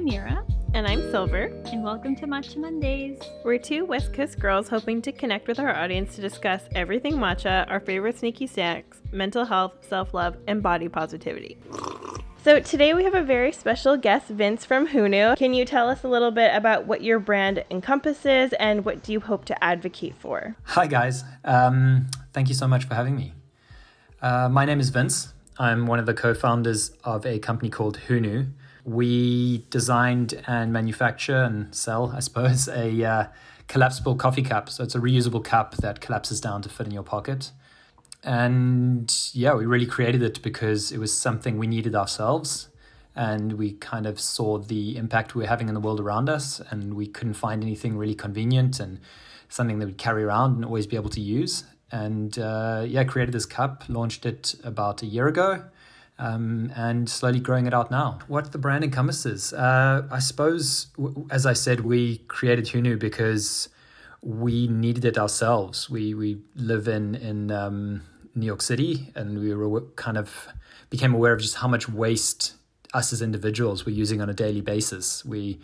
Hi, I'm Mira, And I'm Silver. and welcome to Matcha Mondays. We're two West Coast girls hoping to connect with our audience to discuss everything matcha, our favorite sneaky snacks, mental health, self love, and body positivity. So today we have a very special guest, Vince from Hunu. Can you tell us a little bit about what your brand encompasses and what do you hope to advocate for? Hi, guys. Um, thank you so much for having me. Uh, my name is Vince. I'm one of the co founders of a company called Hunu. We designed and manufacture and sell, I suppose, a uh, collapsible coffee cup. So it's a reusable cup that collapses down to fit in your pocket. And yeah, we really created it because it was something we needed ourselves. And we kind of saw the impact we were having in the world around us. And we couldn't find anything really convenient and something that we'd carry around and always be able to use. And uh, yeah, created this cup, launched it about a year ago. Um, and slowly growing it out now. What the brand encompasses, uh, I suppose, as I said, we created Hunu because we needed it ourselves. We we live in in um, New York City, and we were kind of became aware of just how much waste us as individuals were using on a daily basis. We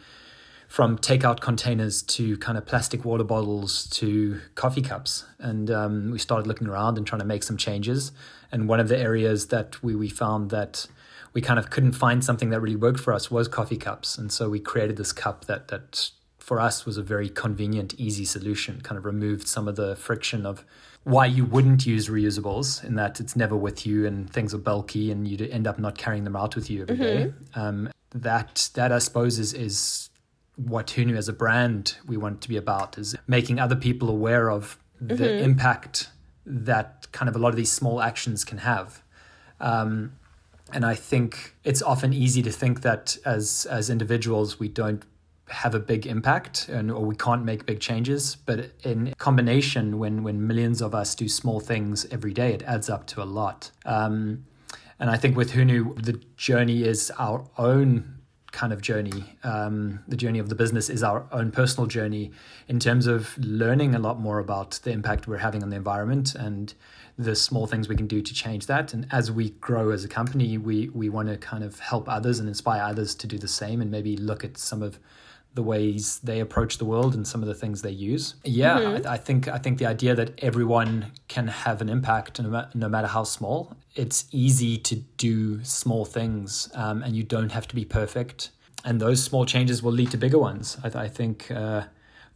from takeout containers to kind of plastic water bottles to coffee cups. And um, we started looking around and trying to make some changes. And one of the areas that we, we found that we kind of couldn't find something that really worked for us was coffee cups. And so we created this cup that, that for us was a very convenient, easy solution, kind of removed some of the friction of why you wouldn't use reusables in that it's never with you and things are bulky and you end up not carrying them out with you every day. Um, that, that I suppose is, is what Hunu as a brand we want to be about is making other people aware of the impact that kind of a lot of these small actions can have. Um, and I think it's often easy to think that as as individuals we don't have a big impact and or we can't make big changes but in combination when when millions of us do small things every day it adds up to a lot um, and I think with Hunu the journey is our own kind of journey. Um, the journey of the business is our own personal journey in terms of learning a lot more about the impact we're having on the environment and the small things we can do to change that. And as we grow as a company, we we want to kind of help others and inspire others to do the same, and maybe look at some of the ways they approach the world and some of the things they use. Yeah, I, I think I think the idea that everyone can have an impact, no, ma- no matter how small. It's easy to do small things, um, and you don't have to be perfect. And those small changes will lead to bigger ones. I, I think. Uh,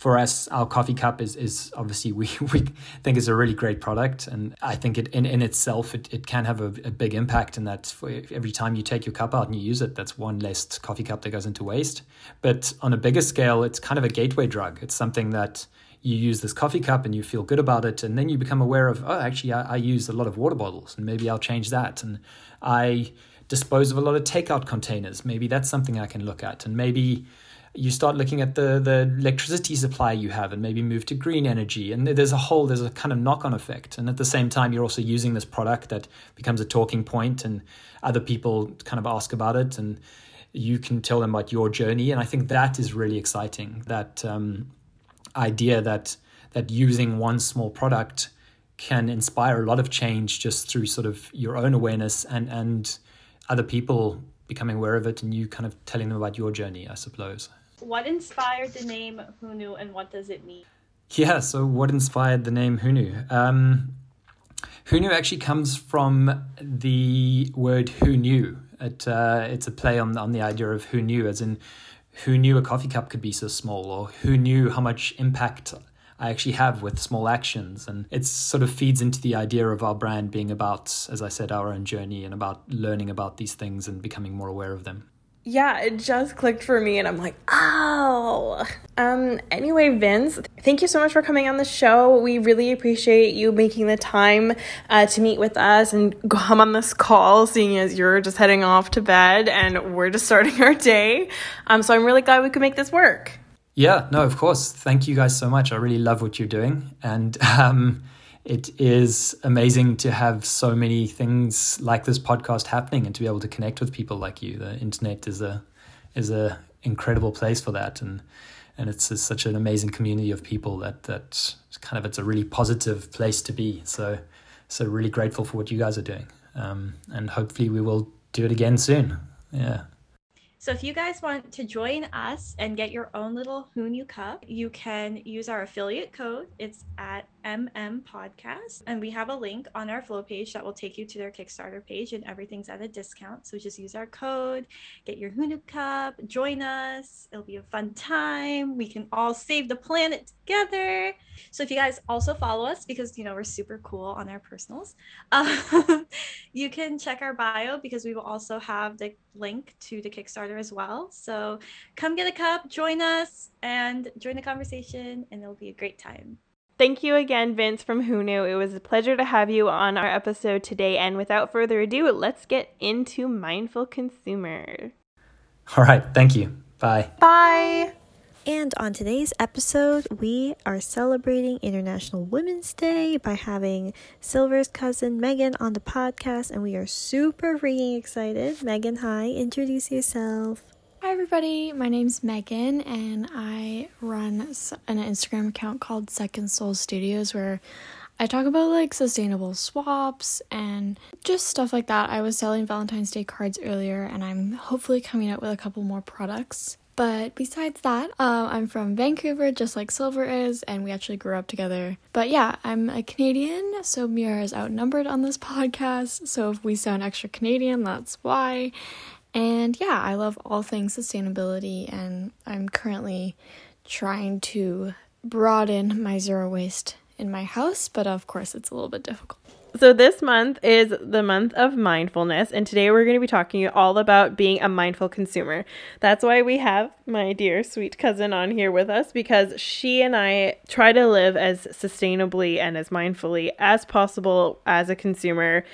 for us, our coffee cup is, is obviously we, we think is a really great product, and I think it in, in itself it, it can have a, a big impact in that every time you take your cup out and you use it, that's one less coffee cup that goes into waste. But on a bigger scale, it's kind of a gateway drug. It's something that you use this coffee cup and you feel good about it, and then you become aware of oh, actually I, I use a lot of water bottles, and maybe I'll change that, and I dispose of a lot of takeout containers. Maybe that's something I can look at, and maybe you start looking at the the electricity supply you have and maybe move to green energy. And there's a whole there's a kind of knock-on effect. And at the same time you're also using this product that becomes a talking point and other people kind of ask about it and you can tell them about your journey. And i think that is really exciting that um, idea that that using one small product can inspire a lot of change just through sort of your own awareness and and other people becoming aware of it and you kind of telling them about your journey i suppose What inspired the name Hunu and what does it mean? Yeah, so what inspired the name Hunu? Um, Hunu actually comes from the word who knew. It, uh, it's a play on, on the idea of who knew, as in who knew a coffee cup could be so small, or who knew how much impact I actually have with small actions. And it sort of feeds into the idea of our brand being about, as I said, our own journey and about learning about these things and becoming more aware of them. Yeah, it just clicked for me and I'm like, oh. Um anyway, Vince, thank you so much for coming on the show. We really appreciate you making the time uh, to meet with us and come on this call, seeing as you're just heading off to bed and we're just starting our day. Um so I'm really glad we could make this work. Yeah, no, of course. Thank you guys so much. I really love what you're doing. And um, it is amazing to have so many things like this podcast happening and to be able to connect with people like you. The internet is a is a incredible place for that and and it's, such an amazing community of people that that kind of it's a really positive place to be. So so really grateful for what you guys are doing. Um, and hopefully we will do it again soon. Yeah. So if you guys want to join us and get your own little Knew cup, you can use our affiliate code. It's at MM Podcast. And we have a link on our flow page that will take you to their Kickstarter page and everything's at a discount. So just use our code, get your Knew cup, join us. It'll be a fun time. We can all save the planet together. So if you guys also follow us because you know we're super cool on our personals, um, you can check our bio because we will also have the link to the Kickstarter as well. So come get a cup, join us, and join the conversation, and it'll be a great time. Thank you again, Vince from Hunu. It was a pleasure to have you on our episode today. And without further ado, let's get into Mindful Consumer. All right. Thank you. Bye. Bye. And on today's episode, we are celebrating International Women's Day by having Silver's cousin Megan on the podcast, and we are super freaking excited. Megan, hi, introduce yourself. Hi, everybody. My name's Megan, and I run an Instagram account called Second Soul Studios where I talk about like sustainable swaps and just stuff like that. I was selling Valentine's Day cards earlier, and I'm hopefully coming out with a couple more products. But besides that, um, I'm from Vancouver, just like Silver is, and we actually grew up together. But yeah, I'm a Canadian, so Mira is outnumbered on this podcast. So if we sound extra Canadian, that's why. And yeah, I love all things sustainability, and I'm currently trying to broaden my zero waste in my house, but of course, it's a little bit difficult. So, this month is the month of mindfulness, and today we're going to be talking all about being a mindful consumer. That's why we have my dear sweet cousin on here with us because she and I try to live as sustainably and as mindfully as possible as a consumer.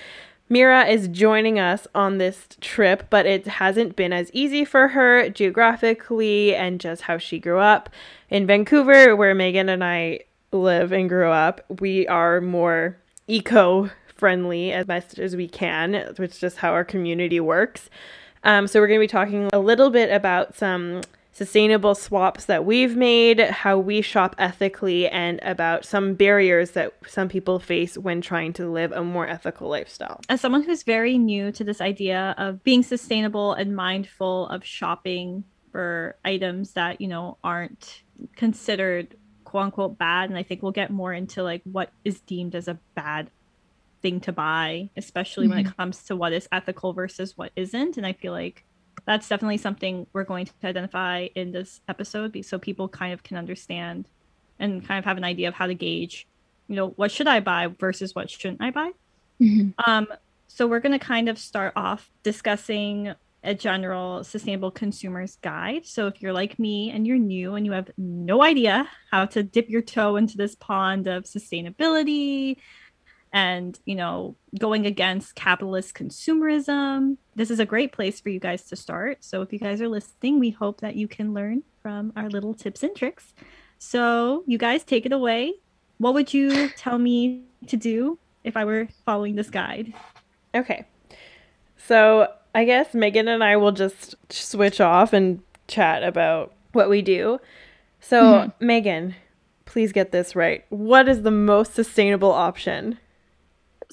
Mira is joining us on this trip, but it hasn't been as easy for her geographically and just how she grew up. In Vancouver, where Megan and I live and grew up, we are more eco friendly as best as we can, which is just how our community works. Um, so, we're going to be talking a little bit about some sustainable swaps that we've made, how we shop ethically, and about some barriers that some people face when trying to live a more ethical lifestyle. As someone who's very new to this idea of being sustainable and mindful of shopping for items that, you know, aren't considered quote unquote bad and i think we'll get more into like what is deemed as a bad thing to buy especially mm-hmm. when it comes to what is ethical versus what isn't and i feel like that's definitely something we're going to identify in this episode so people kind of can understand and kind of have an idea of how to gauge you know what should i buy versus what shouldn't i buy mm-hmm. um so we're going to kind of start off discussing a general sustainable consumer's guide. So if you're like me and you're new and you have no idea how to dip your toe into this pond of sustainability and, you know, going against capitalist consumerism, this is a great place for you guys to start. So if you guys are listening, we hope that you can learn from our little tips and tricks. So you guys take it away. What would you tell me to do if I were following this guide? Okay. So I guess Megan and I will just switch off and chat about what we do. So, mm-hmm. Megan, please get this right. What is the most sustainable option?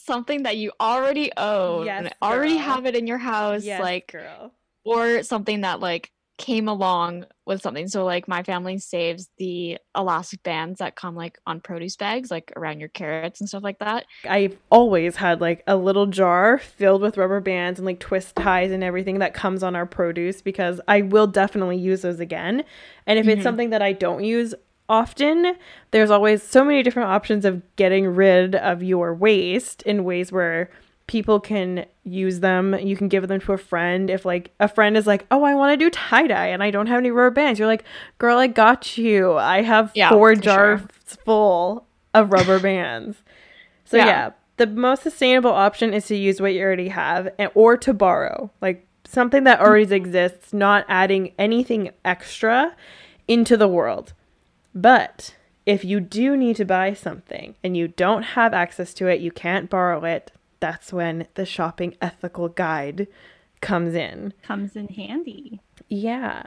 Something that you already own, yes, already have it in your house, yes, like girl. or something that like came along with something. So like my family saves the elastic bands that come like on produce bags, like around your carrots and stuff like that. I've always had like a little jar filled with rubber bands and like twist ties and everything that comes on our produce because I will definitely use those again. And if mm-hmm. it's something that I don't use often, there's always so many different options of getting rid of your waste in ways where people can use them. You can give them to a friend. If like a friend is like, "Oh, I want to do tie dye and I don't have any rubber bands," you're like, "Girl, I got you. I have yeah, four jars sure. full of rubber bands." So yeah. yeah, the most sustainable option is to use what you already have and, or to borrow, like something that mm-hmm. already exists, not adding anything extra into the world. But if you do need to buy something and you don't have access to it, you can't borrow it, that's when the shopping ethical guide comes in. Comes in handy. Yeah.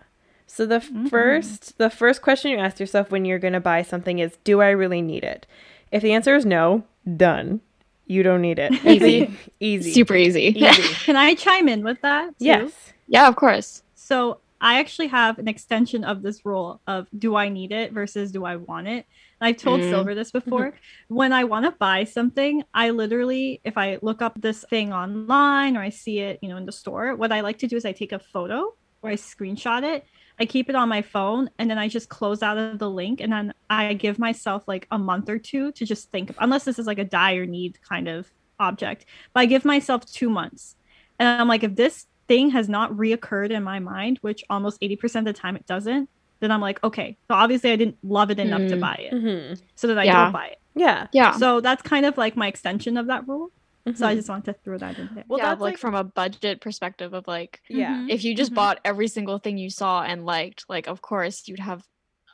So the mm-hmm. first the first question you ask yourself when you're going to buy something is do I really need it? If the answer is no, done. You don't need it. Easy. easy. Super easy. easy. Can I chime in with that? Too? Yes. Yeah, of course. So I actually have an extension of this rule of do I need it versus do I want it. And I've told Mm. Silver this before. when I want to buy something, I literally, if I look up this thing online or I see it, you know, in the store, what I like to do is I take a photo or I screenshot it. I keep it on my phone and then I just close out of the link and then I give myself like a month or two to just think of, unless this is like a dire need kind of object. But I give myself two months. And I'm like, if this thing has not reoccurred in my mind, which almost 80% of the time it doesn't, then I'm like, okay. So obviously I didn't love it enough to Mm. buy it. Mm-hmm. So that I Yeah. don't buy it. Yeah. Yeah. So that's kind of like my extension of that rule. So I Mhm. just want to throw that in there. Well, yeah, that's like, like- from a budget perspective of like yeah. Mhm. if you just Mhm. bought every single thing you saw and liked, like of course you'd have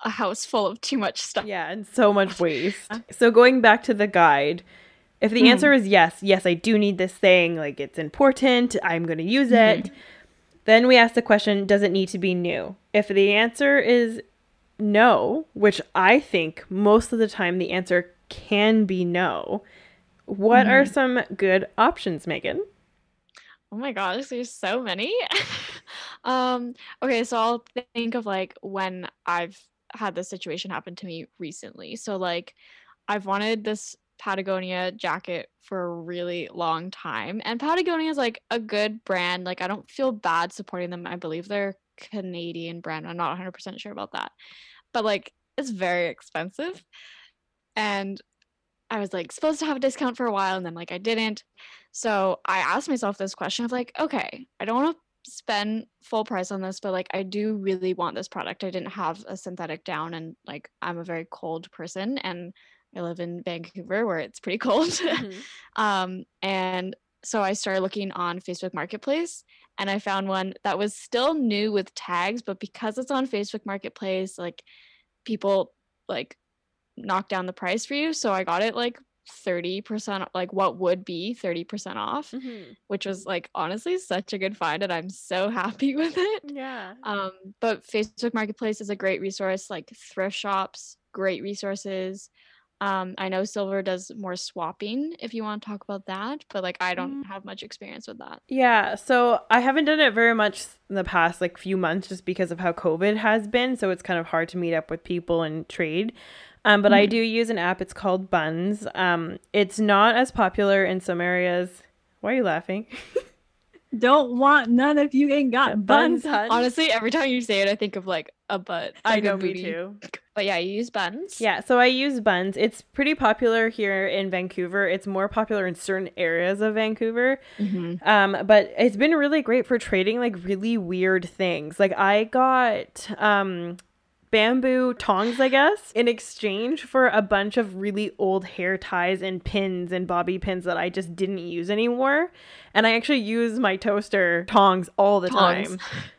a house full of too much stuff. Yeah, and so much waste. so going back to the guide, if the Mhm. answer is yes, yes, I do need this thing, like it's important, I'm going to use it, then we ask the question, does it need to be new? If the answer is no, which I think most of the time the answer can be no, what are some good options, Megan? Oh my gosh, there's so many. um, okay, so I'll think of like when I've had this situation happen to me recently. So like I've wanted this Patagonia jacket for a really long time. And Patagonia is like a good brand. Like I don't feel bad supporting them. I believe they're Canadian brand. I'm not 100% sure about that. But like it's very expensive. And I was like supposed to have a discount for a while and then like I didn't. So I asked myself this question of like, okay, I don't want to spend full price on this, but like I do really want this product. I didn't have a synthetic down and like I'm a very cold person and I live in Vancouver where it's pretty cold. um and so I started looking on Facebook Marketplace and I found one that was still new with tags, but because it's on Facebook Marketplace, like people like knock down the price for you. So I got it like 30% like what would be 30% off, Mhm. which was like honestly such a good find and I'm so happy with it. Yeah. Um but Facebook Marketplace is a great resource like thrift shops, great resources. Um I know Silver does more swapping if you want to talk about that, but like I don't have much experience with that. Yeah, so I haven't done it very much in the past like few months just because of how COVID has been, so it's kind of hard to meet up with people and trade. Um, but I do use an app. It's called Bunz. Um, it's not as popular in some areas. Why are you laughing? Don't want none if you ain't got buns. hun. Honestly, every time you say it I think of like a butt. I know me booty. too. But yeah, you use buns. Yeah, so I use Bunz. It's pretty popular here in Vancouver. It's more popular in certain areas of Vancouver. Mhm. Um, but it's been really great for trading like really weird things. Like I got um bamboo tongs, I guess, in exchange for a bunch of really old hair ties and pins and bobby pins that I just didn't use anymore. And I actually use my toaster tongs all the Tongs. time.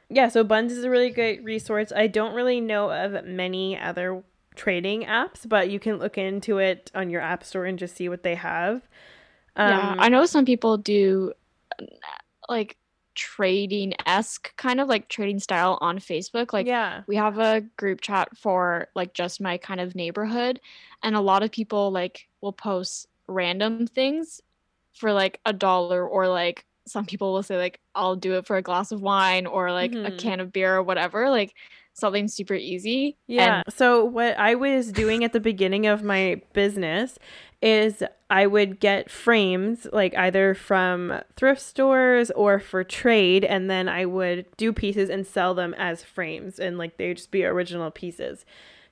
Yeah, so Bunz is a really great resource. I don't really know of many other trading apps, but you can look into it on your app store and just see what they have. yeah, Um, I know some people do like trading esque kind of like trading style on Facebook. Like yeah. we have a group chat for like just my kind of neighborhood, and a lot of people like will post random things for like a dollar or like some people will say like I'll do it for a glass of wine or like a Mhm. can of beer or whatever. Like something super easy. Yeah. And so what I was doing at the beginning of my business is I would get frames like either from thrift stores or for trade and then I would do pieces and sell them as frames and like they'd just be original pieces.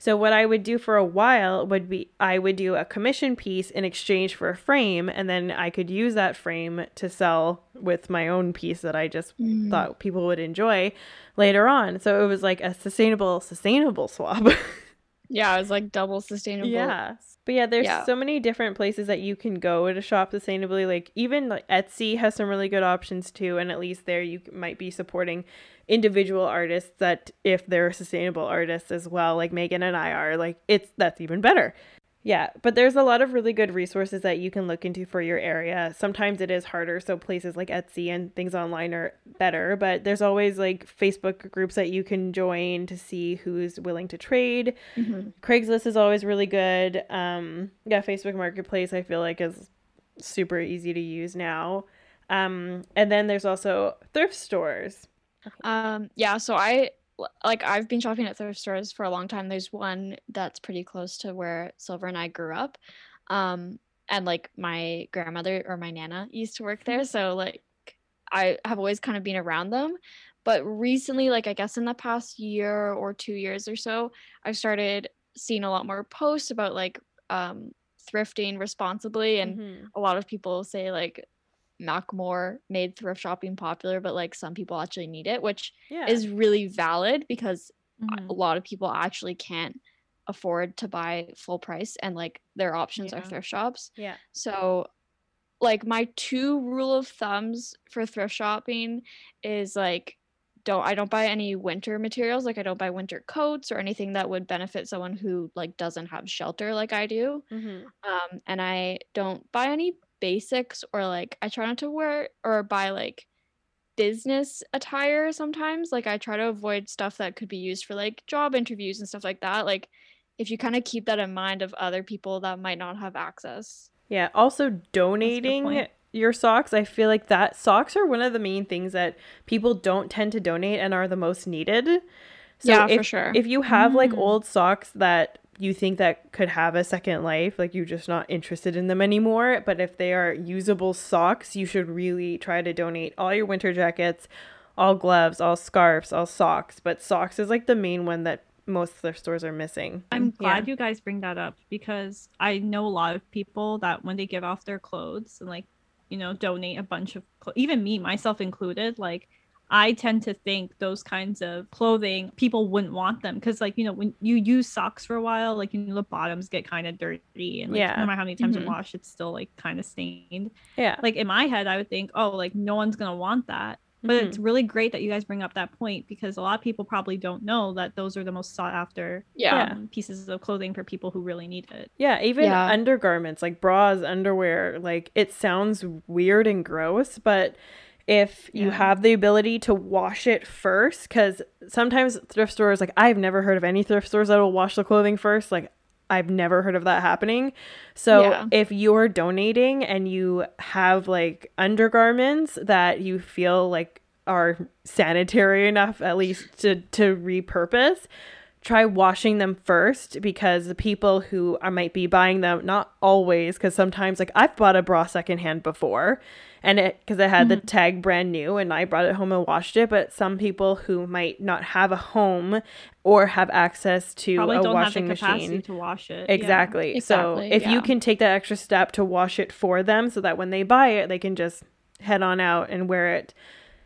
So what I would do for a while would be I would do a commission piece in exchange for a frame and then I could use that frame to sell with my own piece that I just Mm. thought people would enjoy later on. So it was like a sustainable sustainable swap. yeah, it was like double sustainable. Yeah. But yeah, there's Yeah. so many different places that you can go to shop sustainably. Like even like Etsy has some really good options too, and at least there you might be supporting individual artists that if they're sustainable artists as well, like Megan and I are, like it's that's even better. Yeah, but there's a lot of really good resources that you can look into for your area. Sometimes it is harder, so places like Etsy and things online are better, but there's always like Facebook groups that you can join to see who's willing to trade. Mhm. Craigslist is always really good. Um, yeah, Facebook Marketplace I feel like is super easy to use now. Um, and then there's also thrift stores. Um, yeah, so I like I've been shopping at thrift stores for a long time. There's one that's pretty close to where Silver and I grew up. Um, and like my grandmother or my nana used to work there, so like I have always kind of been around them. But recently, like I guess in the past year or two years or so, I've started seeing a lot more posts about like um thrifting responsibly and Mhm. a lot of people say like Macklemore made thrift shopping popular, but like some people actually need it, which Yeah. is really valid because Mhm. a lot of people actually can't afford to buy full price and like their options are thrift shops. yeah. So like my two rule of thumbs for thrift shopping is like don't I don't buy any winter materials like I don't buy winter coats or anything that would benefit someone who like doesn't have shelter like I do Mhm. um and i don't buy any basics or like i try not to wear or buy like business attire sometimes like i try to avoid stuff that could be used for like job interviews and stuff like that like if you kind of keep that in mind of other people that might not have access Yeah. Also, donating your socks. I feel like that socks are one of the main things that people don't tend to donate and are the most needed. So Yeah, for sure. If you have like Mm. old socks that you think that could have a second life, like you're just not interested in them anymore, but if they are usable socks, you should really try to donate all your winter jackets, all gloves, all scarves, all socks. But socks is like the main one that most thrift stores are missing. I'm Yeah. glad you guys bring that up because I know a lot of people that when they give off their clothes and like, you know, donate a bunch of clo- even me myself included, like I tend to think those kinds of clothing people wouldn't want them because like you know when you use socks for a while like you know the bottoms get kind of dirty and like Yeah. no matter how many times Mhm. you wash it's still like kind of stained Yeah. like in my head i would think oh like no one's gonna want that but Mhm. it's really great that you guys bring up that point because a lot of people probably don't know that those are the most sought after yeah, um, pieces of clothing for people who really need it Yeah, even Yeah. undergarments like bras, underwear, like it sounds weird and gross, but if you Yeah. have the ability to wash it first, because sometimes thrift stores, like I've never heard of any thrift stores that will wash the clothing first. Like I've never heard of that happening. So Yeah. if you're donating and you have like undergarments that you feel like are sanitary enough at least to to repurpose, try washing them first because the people who I might be buying them not always because sometimes like I've bought a bra secondhand before and it because it had the tag brand new and I brought it home and washed it but some people who might not have a home or have access to probably a don't have the washing machine to wash it Yeah. Exactly. So Exactly, if you can take that extra step to wash it for them so that when they buy it, they can just head on out and wear it,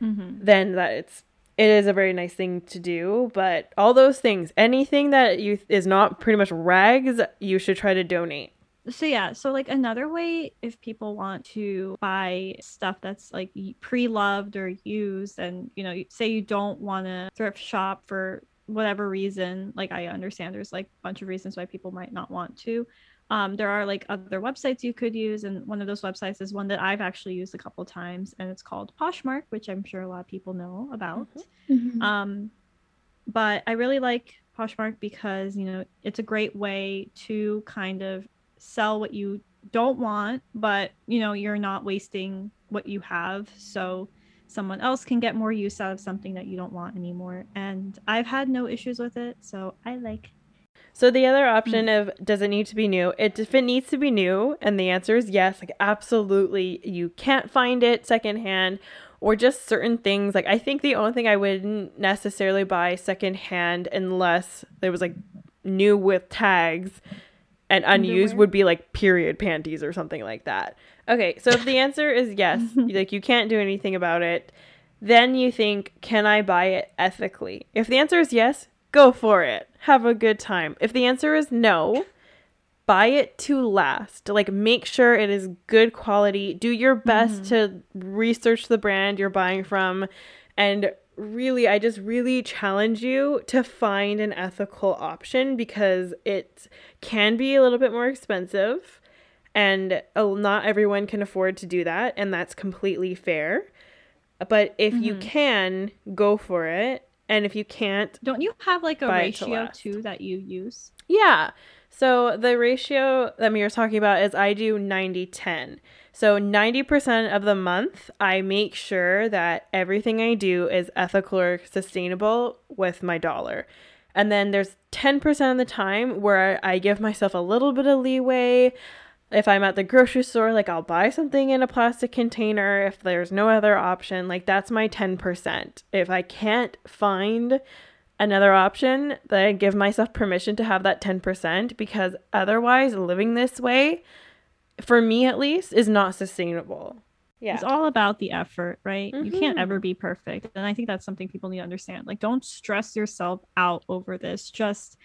Mhm. then that it's it is a very nice thing to do. But all those things, anything that you is not pretty much rags, you should try to donate. So yeah so like another way if people want to buy stuff that's like pre-loved or used and you know say you don't want to thrift shop for whatever reason like i understand there's like a bunch of reasons why people might not want to um, there are like other websites you could use and one of those websites is one that i've actually used a couple times and it's called poshmark which i'm sure a lot of people know about Mhm. um, but I really like Poshmark because you know it's a great way to kind of sell what you don't want, but you know you're not wasting what you have, so someone else can get more use out of something that you don't want anymore. And I've had no issues with it, so I like. So the other option mm. of does it need to be new? It if it needs to be new, and the answer is yes, like absolutely, you can't find it secondhand, or just certain things. Like I think the only thing I wouldn't necessarily buy secondhand unless there was like new with tags and unused Underwear? would be like period panties or something like that. Okay, so if the answer is yes, like you can't do anything about it, then you think, can I buy it ethically? If the answer is yes, go for it. Have a good time. If the answer is no, buy it to last. Like make sure it is good quality. Do your best mm-hmm. to research the brand you're buying from and really I just really challenge you to find an ethical option because it can be a little bit more expensive and not everyone can afford to do that and that's completely fair. But if you mm-hmm. can, go for it. And if you can't, Don't you have like a to ratio last. too that you use? yeah. So the ratio that we were talking about is I do 90 10. So 90% of the month, I make sure that everything I do is ethical or sustainable with my dollar. And then there's 10% of the time where I give myself a little bit of leeway. If I'm at the grocery store, like I'll buy something in a plastic container if there's no other option. Like that's my 10%. If I can't find another option, then I give myself permission to have that 10% because otherwise, living this way, for me at least, is not sustainable. Yeah. It's all about the effort, right? You can't Mhm. ever be perfect. And I think that's something people need to understand. Like, don't stress yourself out over this. Just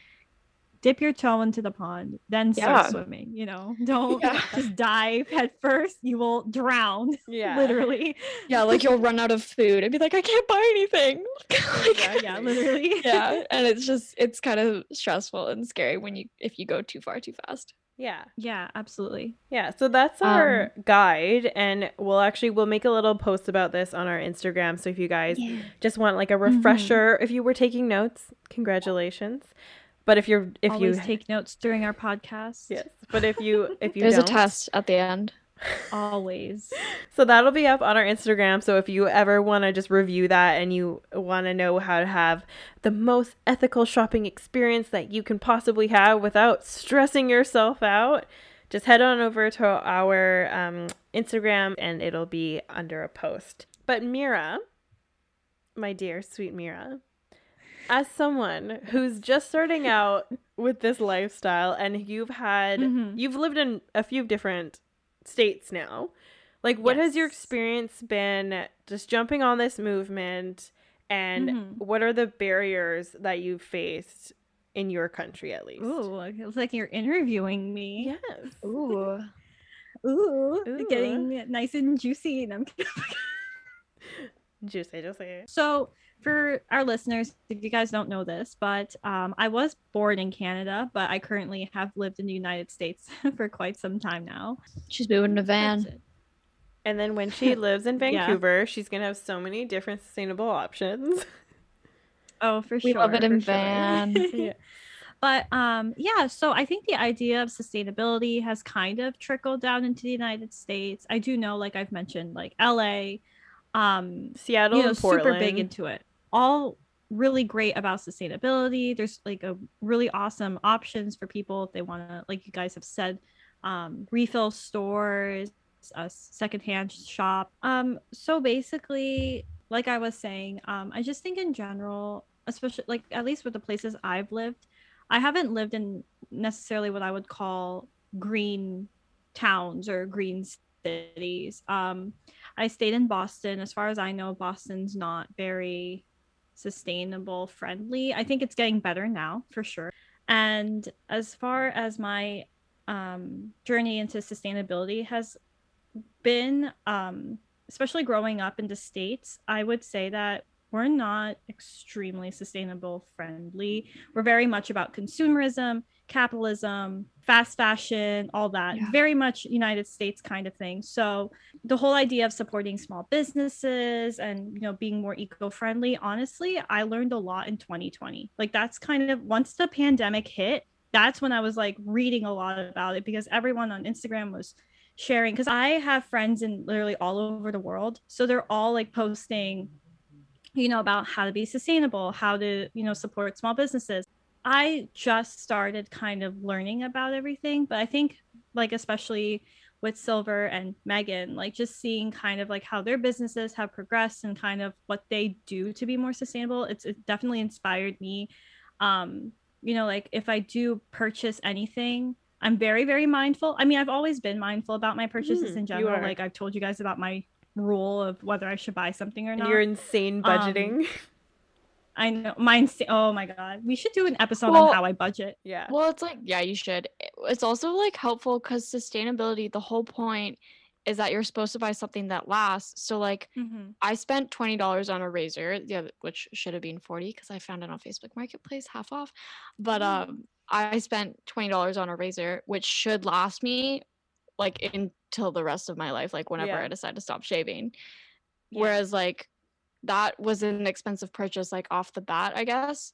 dip your toe into the pond, then start Yeah. swimming. You know, don't Yeah. just dive head first. You will drown, Yeah. literally. Yeah, like you'll run out of food and be like, I can't buy anything. Like- yeah, yeah, literally. yeah, and it's just it's kind of stressful and scary when you if you go too far too fast. Yeah. Yeah, absolutely. Yeah, so that's um, our guide and we'll actually we'll make a little post about this on our Instagram so if you guys just want like a mm-hmm. refresher if you were taking notes, congratulations. But if you're if Always you take notes during our podcast. Yes. But if you if you There's don't a test at the end. Always. So that'll be up on our Instagram. So if you ever want to just review that and you want to know how to have the most ethical shopping experience that you can possibly have without stressing yourself out, just head on over to our um, Instagram and it'll be under a post. But Mira, my dear sweet Mira, as someone who's just starting out with this lifestyle and you've had Mhm. you've lived in a few different states now like what has your experience been just jumping on this movement and Mhm. what are the barriers that you've faced in your country at least Ooh, it looks like you're interviewing me. yes Ooh. Ooh, Ooh. getting nice and juicy. And I'm juicy juicy So, for our listeners, if you guys don't know this, but um, I was born in Canada, but I currently have lived in the United States for quite some time now. She's moving a That's van. It. and then when she lives in Yeah. vancouver she's gonna have so many different sustainable options Oh, for We sure. We love it in sure. van. Yeah. But um, yeah, so I think the idea of sustainability has kind of trickled down into the United States. I do know, like I've mentioned, like LA, um, seattle you know, and portland super big into it. All really great about sustainability. There's like a really awesome options for people if they want to, like you guys have said, um, refill stores, a secondhand shop. Um, so basically, like I was saying, um, I just think in general, especially like at least with the places I've lived, I haven't lived in necessarily what I would call green towns or green cities. Um, I stayed in Boston. As far as I know, Boston's not very sustainable friendly. I think it's getting better now for sure. And as far as my um, journey into sustainability has been, um, especially growing up in the States, I would say that we're not extremely sustainable friendly. We're very much about consumerism, capitalism, fast fashion, all that. Yeah. Very much United States kind of thing. So the whole idea of supporting small businesses and you know being more eco-friendly, honestly, I learned a lot in 2020. Like that's kind of once the pandemic hit, that's when I was like reading a lot about it because everyone on Instagram was sharing because I have friends in literally all over the world. So they're all like posting you know about how to be sustainable how to you know support small businesses i just started kind of learning about everything but i think like especially with silver and megan like just seeing kind of like how their businesses have progressed and kind of what they do to be more sustainable it's it definitely inspired me um you know like if i do purchase anything i'm very very mindful i mean i've always been mindful about my purchases Mm, in general like i've told you guys about my rule of whether i should buy something or and not your insane budgeting I know mine's oh my god. We should do an episode Well- on how I budget. yeah Well, it's like yeah, you should. It's also like helpful because sustainability. The whole point is that you're supposed to buy something that lasts. So like I spent twenty dollars on a razor, the other, which should have been forty because I found it on Facebook Marketplace half off. But um, I spent twenty dollars on a razor, which should last me like until the rest of my life, like whenever Yeah. I decide to stop shaving. Yeah. Whereas like that was an expensive purchase, like off the bat, I guess.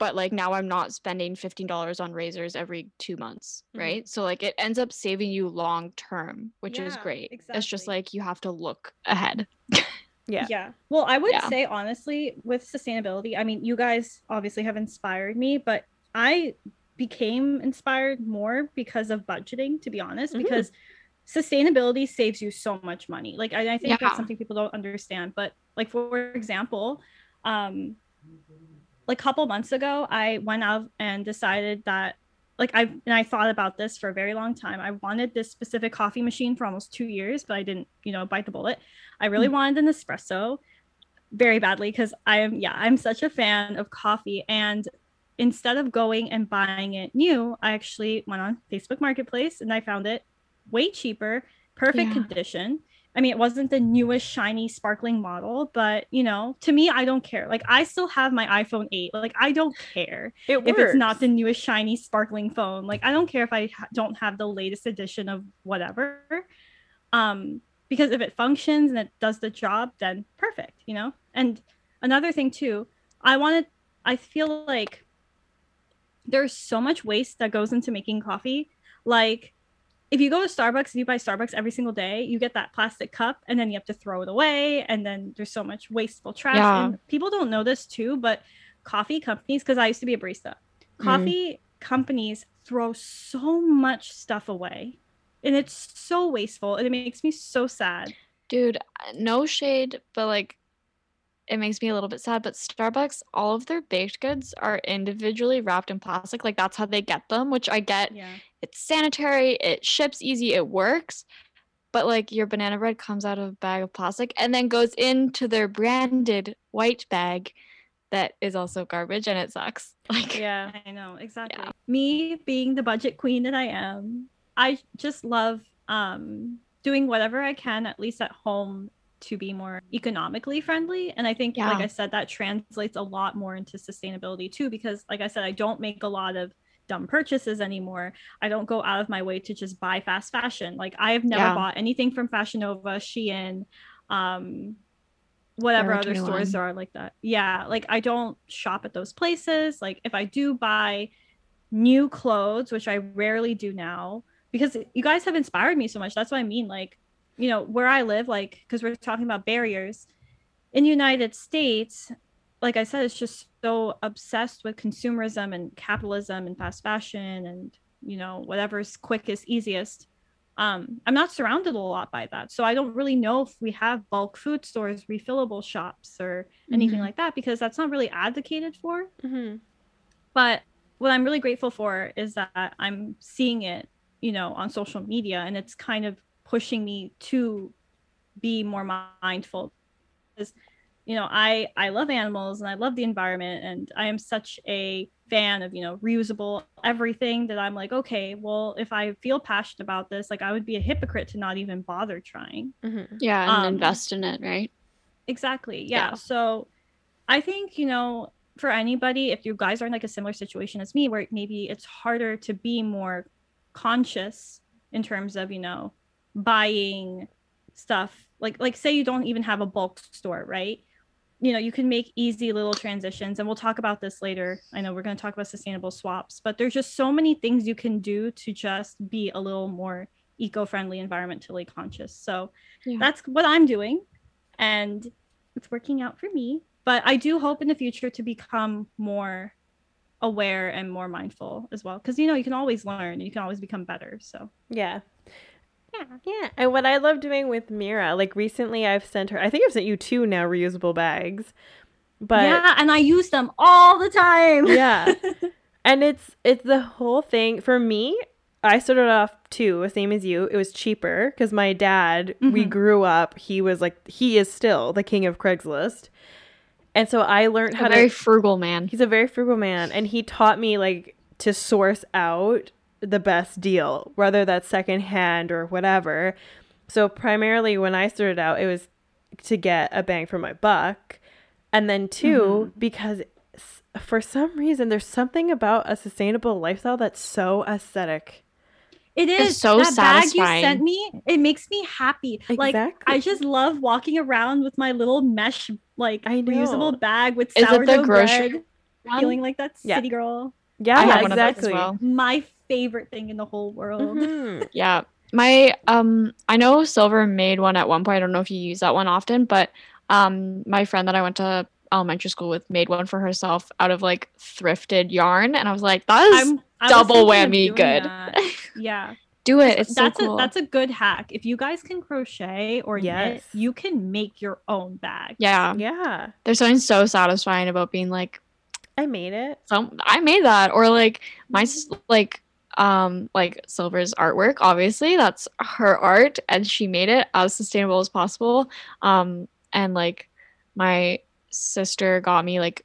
but like now I'm not spending $15 on razors every 2 months, mm-hmm. right? So like it ends up saving you long term, which yeah, is great. Exactly. It's just like you have to look ahead. yeah. Yeah. Well, I would yeah. say honestly with sustainability, I mean, you guys obviously have inspired me, but I became inspired more because of budgeting to be honest, mm-hmm. because sustainability saves you so much money. Like I, I think yeah. that's something people don't understand, but like for example, um like a couple months ago, I went out and decided that like I and I thought about this for a very long time. I wanted this specific coffee machine for almost two years, but I didn't, you know, bite the bullet. I really mm wanted an espresso very badly because I am yeah, I'm such a fan of coffee. And instead of going and buying it new, I actually went on Facebook Marketplace and I found it way cheaper, perfect yeah. condition. I mean, it wasn't the newest shiny sparkling model, but you know, to me, I don't care. Like, I still have my iPhone 8. Like, I don't care it if it's not the newest shiny sparkling phone. Like, I don't care if I ha- don't have the latest edition of whatever. Um, because if it functions and it does the job, then perfect, you know? And another thing, too, I wanted, I feel like there's so much waste that goes into making coffee. Like, if you go to Starbucks and you buy Starbucks every single day, you get that plastic cup and then you have to throw it away. And then there's so much wasteful trash. Yeah. And people don't know this too, but coffee companies, because I used to be a barista, mm. coffee mm. companies throw so much stuff away. And it's so wasteful and it makes me so sad. Dude, no shade, but like it makes me a little bit sad, but Starbucks, all of their baked goods are individually wrapped in plastic. Like that's how they get them, which I get. Yeah. It's sanitary, it ships easy, it works. But like your banana bread comes out of a bag of plastic and then goes into their branded white bag that is also garbage and it sucks. Like Yeah, I know. Exactly. Yeah. Me being the budget queen that I am, I just love um doing whatever I can at least at home to be more economically friendly. And i think yeah. like i said that translates a lot more into sustainability too because like i said i don't make a lot of dumb purchases anymore. I don't go out of my way to just buy fast fashion. Like i have never yeah. bought anything from fashion nova shein um whatever other stores there are like that. Yeah like i don't shop at those places. Like if i do buy new clothes which i rarely do now because you guys have inspired me so much. That's what i mean. Like you know where i live like because we're talking about barriers in the united states like i said it's just so obsessed with consumerism and capitalism and fast fashion and you know whatever's quickest easiest um, i'm not surrounded a lot by that so i don't really know if we have bulk food stores refillable shops or anything mm-hmm. like that because that's not really advocated for mm-hmm. but what i'm really grateful for is that i'm seeing it you know on social media and it's kind of pushing me to be more mindful because you know i i love animals and i love the environment and i am such a fan of you know reusable everything that i'm like okay well if i feel passionate about this like i would be a hypocrite to not even bother trying mm-hmm. yeah and um, invest in it right exactly yeah. yeah so i think you know for anybody if you guys are in like a similar situation as me where maybe it's harder to be more conscious in terms of you know buying stuff. Like like say you don't even have a bulk store right? You know you can make easy little transitions and we'll talk about this later. I know we're going to talk about sustainable swaps but there's just so many things you can do to just be a little more eco-friendly environmentally conscious. So yeah. that's what i'm doing and it's working out for me. But i do hope in the future to become more aware and more mindful as well because you know you can always learn you can always become better so. Yeah yeah. And what I love doing with Mira, like recently I've sent her, I think I've sent you two now reusable bags. But Yeah, and I use them all the time. yeah. And it's it's the whole thing for me. I started off too, same as you. It was cheaper because my dad, mm-hmm. we grew up, he was like he is still the king of Craigslist. And so I learned how a very frugal man. He's a very frugal man and he taught me like to source out the best deal, whether that's secondhand or whatever. So primarily when I started out, it was to get a bang for my buck. And then 2 mm-hmm. because for some reason there's something about a sustainable lifestyle that's so aesthetic. It is it's so that satisfying. bag you sent me. It makes me happy. Exactly. Like I just love walking around with my little mesh like reusable bag with sourdough is it the grocery? bread. feeling like that city yeah. girl. Yeah, exactly. Well. My favorite thing in the whole world. Mm-hmm. yeah. My um I know Silver made one at one point. I don't know if you use that one often, but um my friend that I went to elementary school with made one for herself out of like thrifted yarn and I was like that is double whammy good. yeah. Do it. It's that's so cool. a that's a good hack. If you guys can crochet or yes. knit, you can make your own bag. Yeah. Yeah. There's something so satisfying about being like I made it. So I made that or like my like um like silver's artwork obviously that's her art and she made it as sustainable as possible. Um and like my sister got me like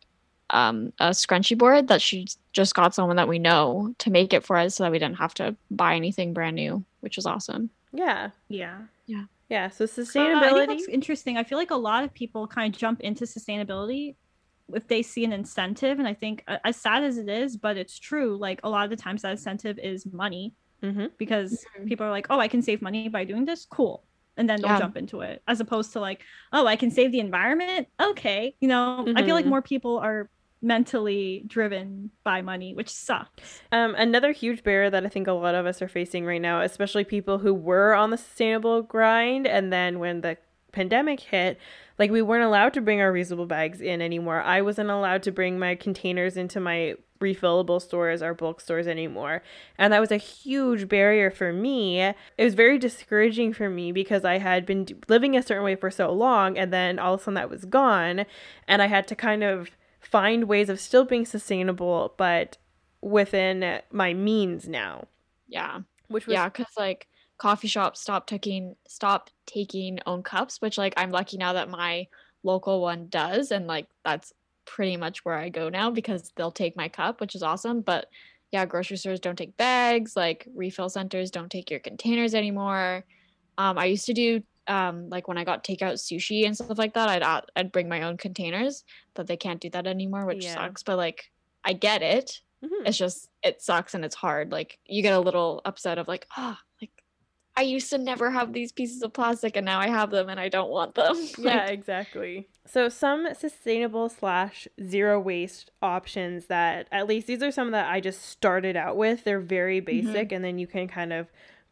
um a scrunchie board that she just got someone that we know to make it for us so that we didn't have to buy anything brand new which was awesome. Yeah. Yeah. Yeah. Yeah so sustainability uh, I interesting. I feel like a lot of people kind of jump into sustainability if they see an incentive and i think uh, as sad as it is but it's true like a lot of the times that incentive is money mm-hmm. because mm-hmm. people are like oh i can save money by doing this cool and then they'll yeah. jump into it as opposed to like oh i can save the environment okay you know mm-hmm. i feel like mm-hmm. more people are mentally driven by money which sucks um, another huge barrier that i think a lot of us are facing right now especially people who were on the sustainable grind and then when the pandemic hit like we weren't allowed to bring our reusable bags in anymore. I wasn't allowed to bring my containers into my refillable stores or bulk stores anymore. And that was a huge barrier for me. It was very discouraging for me because I had been living a certain way for so long and then all of a sudden that was gone and I had to kind of find ways of still being sustainable but within my means now. Yeah. Which was Yeah, cuz like coffee shops stop taking stop taking own cups, which like I'm lucky now that my local one does and like that's pretty much where I go now because they'll take my cup, which is awesome. But yeah, grocery stores don't take bags, like refill centers don't take your containers anymore. Um, I used to do um, like when I got takeout sushi and stuff like that, I'd I'd bring my own containers, but they can't do that anymore, which yeah. sucks. But like I get it. Mm-hmm. It's just it sucks and it's hard. Like you get a little upset of like, ah, oh, I used to never have these pieces of plastic and now I have them and I don't want them. yeah, exactly. So some sustainable slash zero waste options that at least these are some that I just started out with. They're very mm-hmm. basic mm-hmm. and then you can kind of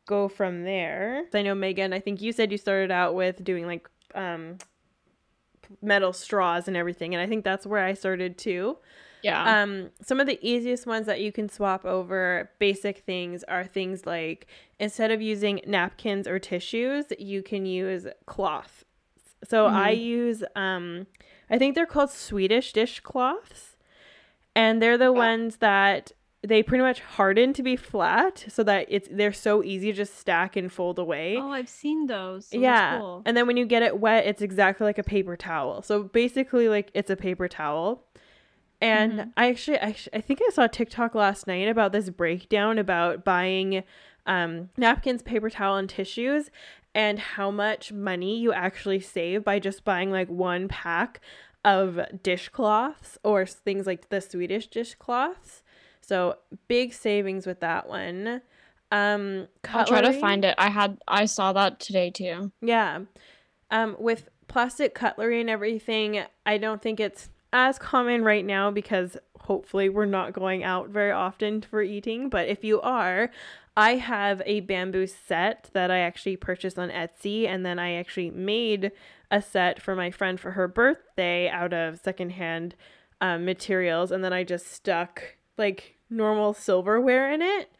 go from there. I know Megan, I think you said you started out with doing like um metal straws and everything and I think that's where I started too. Yeah. Um, some of the easiest ones that you can swap over basic things are things like instead of using napkins or tissues, you can use cloth. So mm-hmm. I use um I think they're called Swedish dishcloths. And they're the ones that they pretty much harden to be flat so that it's they're so easy to just stack and fold away. Oh, I've seen those. So yeah. Cool. And then when you get it wet, it's exactly like a paper towel. So basically like it's a paper towel. And mm-hmm. I actually, I, I think I saw TikTok last night about this breakdown about buying um, napkins, paper towel, and tissues, and how much money you actually save by just buying like one pack of dishcloths or things like the Swedish dishcloths. So big savings with that one. Um, I'll try to find it. I had I saw that today too. Yeah. Um, with plastic cutlery and everything, I don't think it's as common right now because hopefully we're not going out very often for eating. But if you are, I have a bamboo set that I actually purchased on Etsy, and then I actually made a set for my friend for her birthday out of secondhand um, materials, and then I just stuck like normal silverware in it.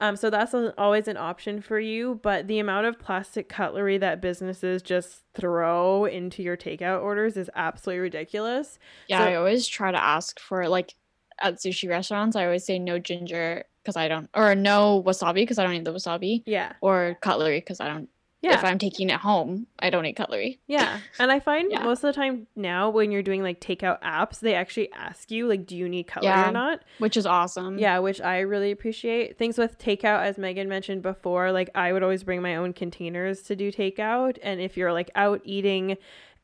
Um, so that's always an option for you. But the amount of plastic cutlery that businesses just throw into your takeout orders is absolutely ridiculous. Yeah, so- I always try to ask for like at sushi restaurants. I always say no ginger because I don't, or no wasabi because I don't eat the wasabi. Yeah. Or cutlery because I don't yeah. If I'm taking it home, I don't eat cutlery. Yeah. And I find yeah. most of the time now when you're doing like takeout apps, they actually ask you like do you need cutlery yeah, or not? Which is awesome. Yeah, which I really appreciate. Things with takeout as Megan mentioned before, like I would always bring my own containers to do takeout and if you're like out eating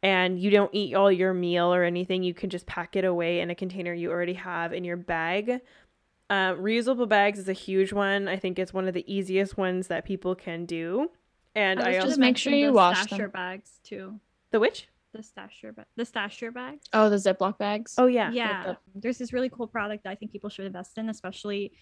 and you don't eat all your meal or anything, you can just pack it away in a container you already have in your bag. Uh, reusable bags is a huge one. I think it's one of the easiest ones that people can do. And I, I just make sure you wash them. bags too. The which? the stasher bag, the stasher bag. Oh, the Ziploc bags. Oh yeah. Yeah. There's this really cool product that I think people should invest in, especially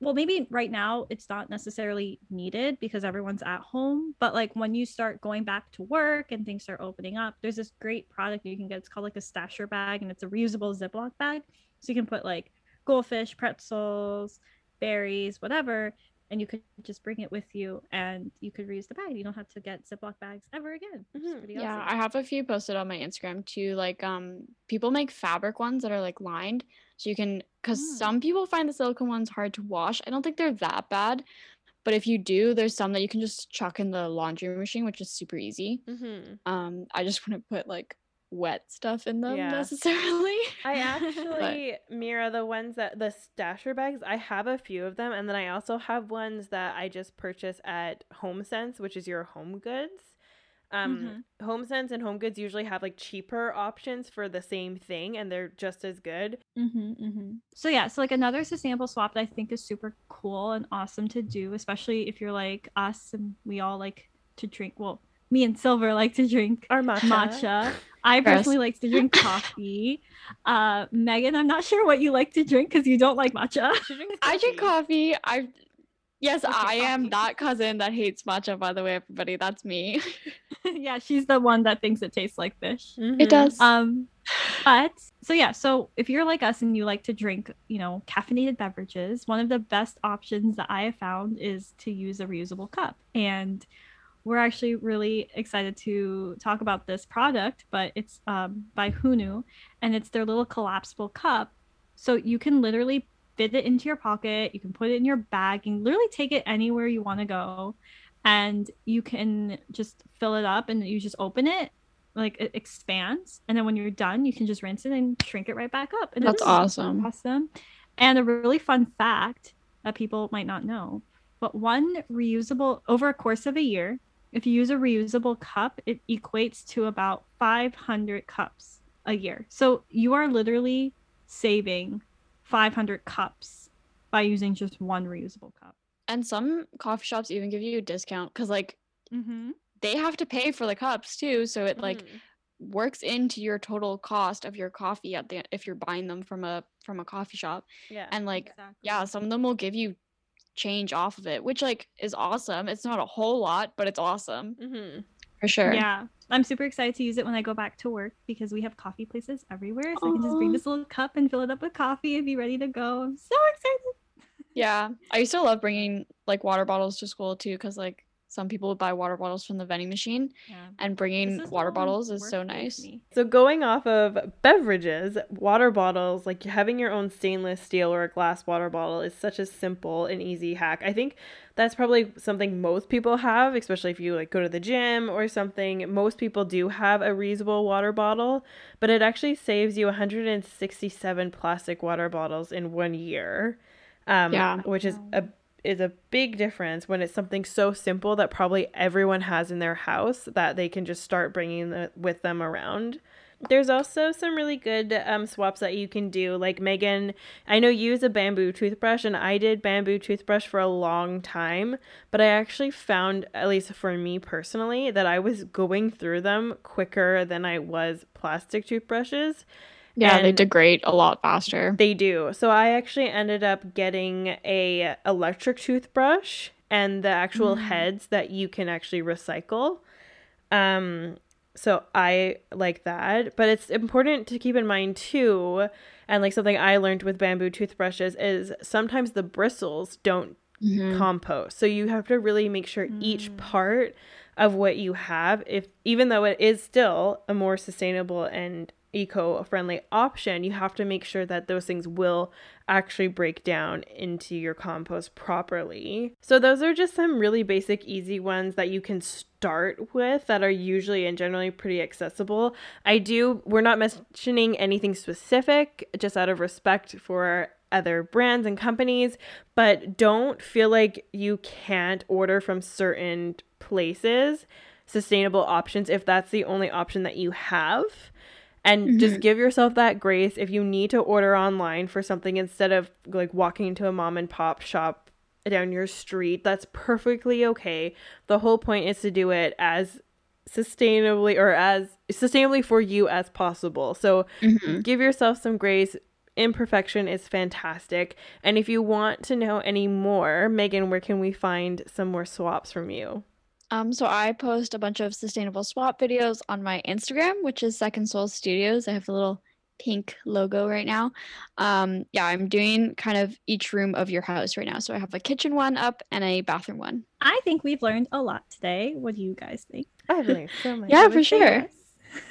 well, maybe right now it's not necessarily needed because everyone's at home, but like when you start going back to work and things start opening up, there's this great product you can get. It's called like a stasher bag and it's a reusable Ziploc bag. So you can put like goldfish, pretzels, berries, whatever, and you could just bring it with you and you could reuse the bag. You don't have to get Ziploc bags ever again. Mm-hmm. Yeah, awesome. I have a few posted on my Instagram too. Like, um, people make fabric ones that are like lined, so you can because mm. some people find the silicone ones hard to wash. I don't think they're that bad, but if you do, there's some that you can just chuck in the laundry machine, which is super easy. Mm-hmm. Um, I just want to put like wet stuff in them yeah. necessarily. I actually. Mira the ones that the stasher bags. I have a few of them, and then I also have ones that I just purchase at HomeSense, which is your home goods. Um, mm-hmm. HomeSense and Home Goods usually have like cheaper options for the same thing, and they're just as good. Mm-hmm, mm-hmm. So yeah, so like another sustainable swap that I think is super cool and awesome to do, especially if you're like us and we all like to drink. Well, me and Silver like to drink our matcha. matcha. I personally like to drink coffee. Uh, Megan, I'm not sure what you like to drink because you don't like matcha. I drink coffee. I yes, I am that cousin that hates matcha. By the way, everybody, that's me. yeah, she's the one that thinks it tastes like fish. Mm-hmm. It does. Um, but so yeah, so if you're like us and you like to drink, you know, caffeinated beverages, one of the best options that I have found is to use a reusable cup and we're actually really excited to talk about this product, but it's um, by Hunu and it's their little collapsible cup. So you can literally fit it into your pocket, you can put it in your bag, and literally take it anywhere you want to go. And you can just fill it up and you just open it, like it expands. And then when you're done, you can just rinse it and shrink it right back up. And That's awesome. Awesome. And a really fun fact that people might not know but one reusable over a course of a year if you use a reusable cup, it equates to about 500 cups a year. So you are literally saving 500 cups by using just one reusable cup. And some coffee shops even give you a discount because, like, mm-hmm. they have to pay for the cups too. So it, mm-hmm. like, works into your total cost of your coffee at the if you're buying them from a from a coffee shop. Yeah. And like exactly. yeah, some of them will give you change off of it, which like is awesome. It's not a whole lot, but it's awesome. Mm-hmm. For sure. Yeah. I'm super excited to use it when I go back to work because we have coffee places everywhere. So Aww. I can just bring this little cup and fill it up with coffee and be ready to go. I'm so excited. yeah. I used to love bringing like water bottles to school too because like some people would buy water bottles from the vending machine yeah. and bringing water bottles is so nice. So going off of beverages water bottles like having your own stainless steel or a glass water bottle is such a simple and easy hack. I think that's probably something most people have especially if you like go to the gym or something. Most people do have a reusable water bottle but it actually saves you 167 plastic water bottles in one year um, yeah. which is a is a big difference when it's something so simple that probably everyone has in their house that they can just start bringing the, with them around. There's also some really good um, swaps that you can do. Like Megan, I know you use a bamboo toothbrush, and I did bamboo toothbrush for a long time, but I actually found, at least for me personally, that I was going through them quicker than I was plastic toothbrushes. Yeah, and they degrade a lot faster. They do. So I actually ended up getting a electric toothbrush and the actual mm. heads that you can actually recycle. Um so I like that, but it's important to keep in mind too and like something I learned with bamboo toothbrushes is sometimes the bristles don't mm-hmm. compost. So you have to really make sure mm. each part of what you have if even though it is still a more sustainable and eco-friendly option, you have to make sure that those things will actually break down into your compost properly. So those are just some really basic easy ones that you can start with that are usually and generally pretty accessible. I do we're not mentioning anything specific just out of respect for other brands and companies, but don't feel like you can't order from certain places sustainable options if that's the only option that you have and mm-hmm. just give yourself that grace if you need to order online for something instead of like walking to a mom and pop shop down your street that's perfectly okay the whole point is to do it as sustainably or as sustainably for you as possible. So mm-hmm. give yourself some grace. Imperfection is fantastic. And if you want to know any more, Megan, where can we find some more swaps from you? Um, so I post a bunch of sustainable swap videos on my Instagram, which is Second Soul Studios. I have a little pink logo right now. Um, yeah, I'm doing kind of each room of your house right now. So I have a kitchen one up and a bathroom one. I think we've learned a lot today. What do you guys think? I've learned so much. yeah, for sure.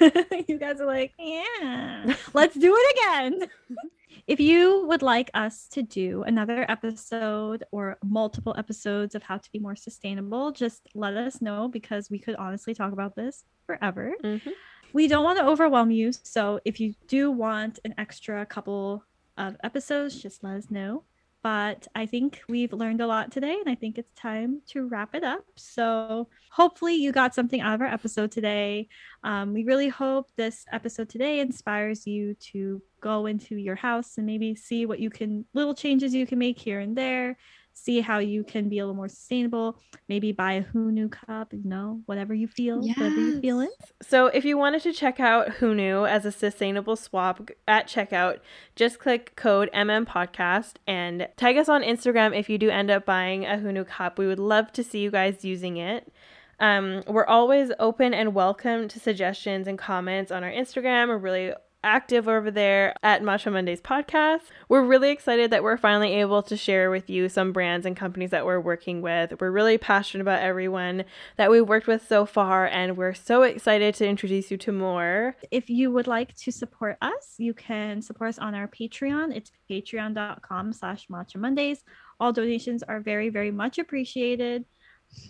you guys are like, yeah, let's do it again. if you would like us to do another episode or multiple episodes of how to be more sustainable, just let us know because we could honestly talk about this forever. Mm-hmm. We don't want to overwhelm you. So if you do want an extra couple of episodes, just let us know. But I think we've learned a lot today, and I think it's time to wrap it up. So, hopefully, you got something out of our episode today. Um, we really hope this episode today inspires you to go into your house and maybe see what you can, little changes you can make here and there see how you can be a little more sustainable. Maybe buy a Hunu cup, you know, whatever you feel, yes. whatever you feeling. So if you wanted to check out Hunu as a sustainable swap at checkout, just click code MM podcast and tag us on Instagram if you do end up buying a Hunu cup. We would love to see you guys using it. Um, we're always open and welcome to suggestions and comments on our Instagram. We're really active over there at Matcha Mondays podcast. We're really excited that we're finally able to share with you some brands and companies that we're working with. We're really passionate about everyone that we've worked with so far, and we're so excited to introduce you to more. If you would like to support us, you can support us on our Patreon. It's patreon.com slash matcha Mondays. All donations are very, very much appreciated.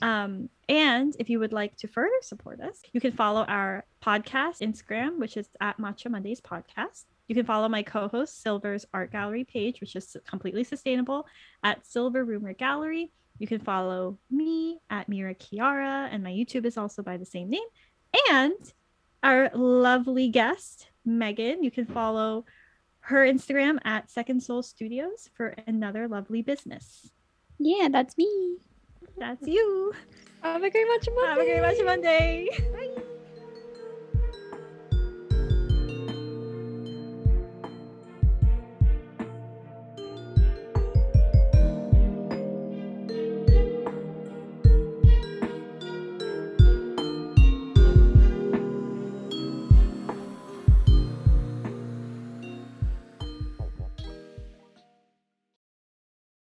Um, and if you would like to further support us, you can follow our podcast Instagram, which is at Matcha Mondays Podcast. You can follow my co-host Silver's art gallery page, which is completely sustainable, at Silver Rumor Gallery. You can follow me at Mira Kiara, and my YouTube is also by the same name. And our lovely guest, Megan, you can follow her Instagram at Second Soul Studios for another lovely business. Yeah, that's me. That's you. Have a great Matcha Monday. Have a great Monday.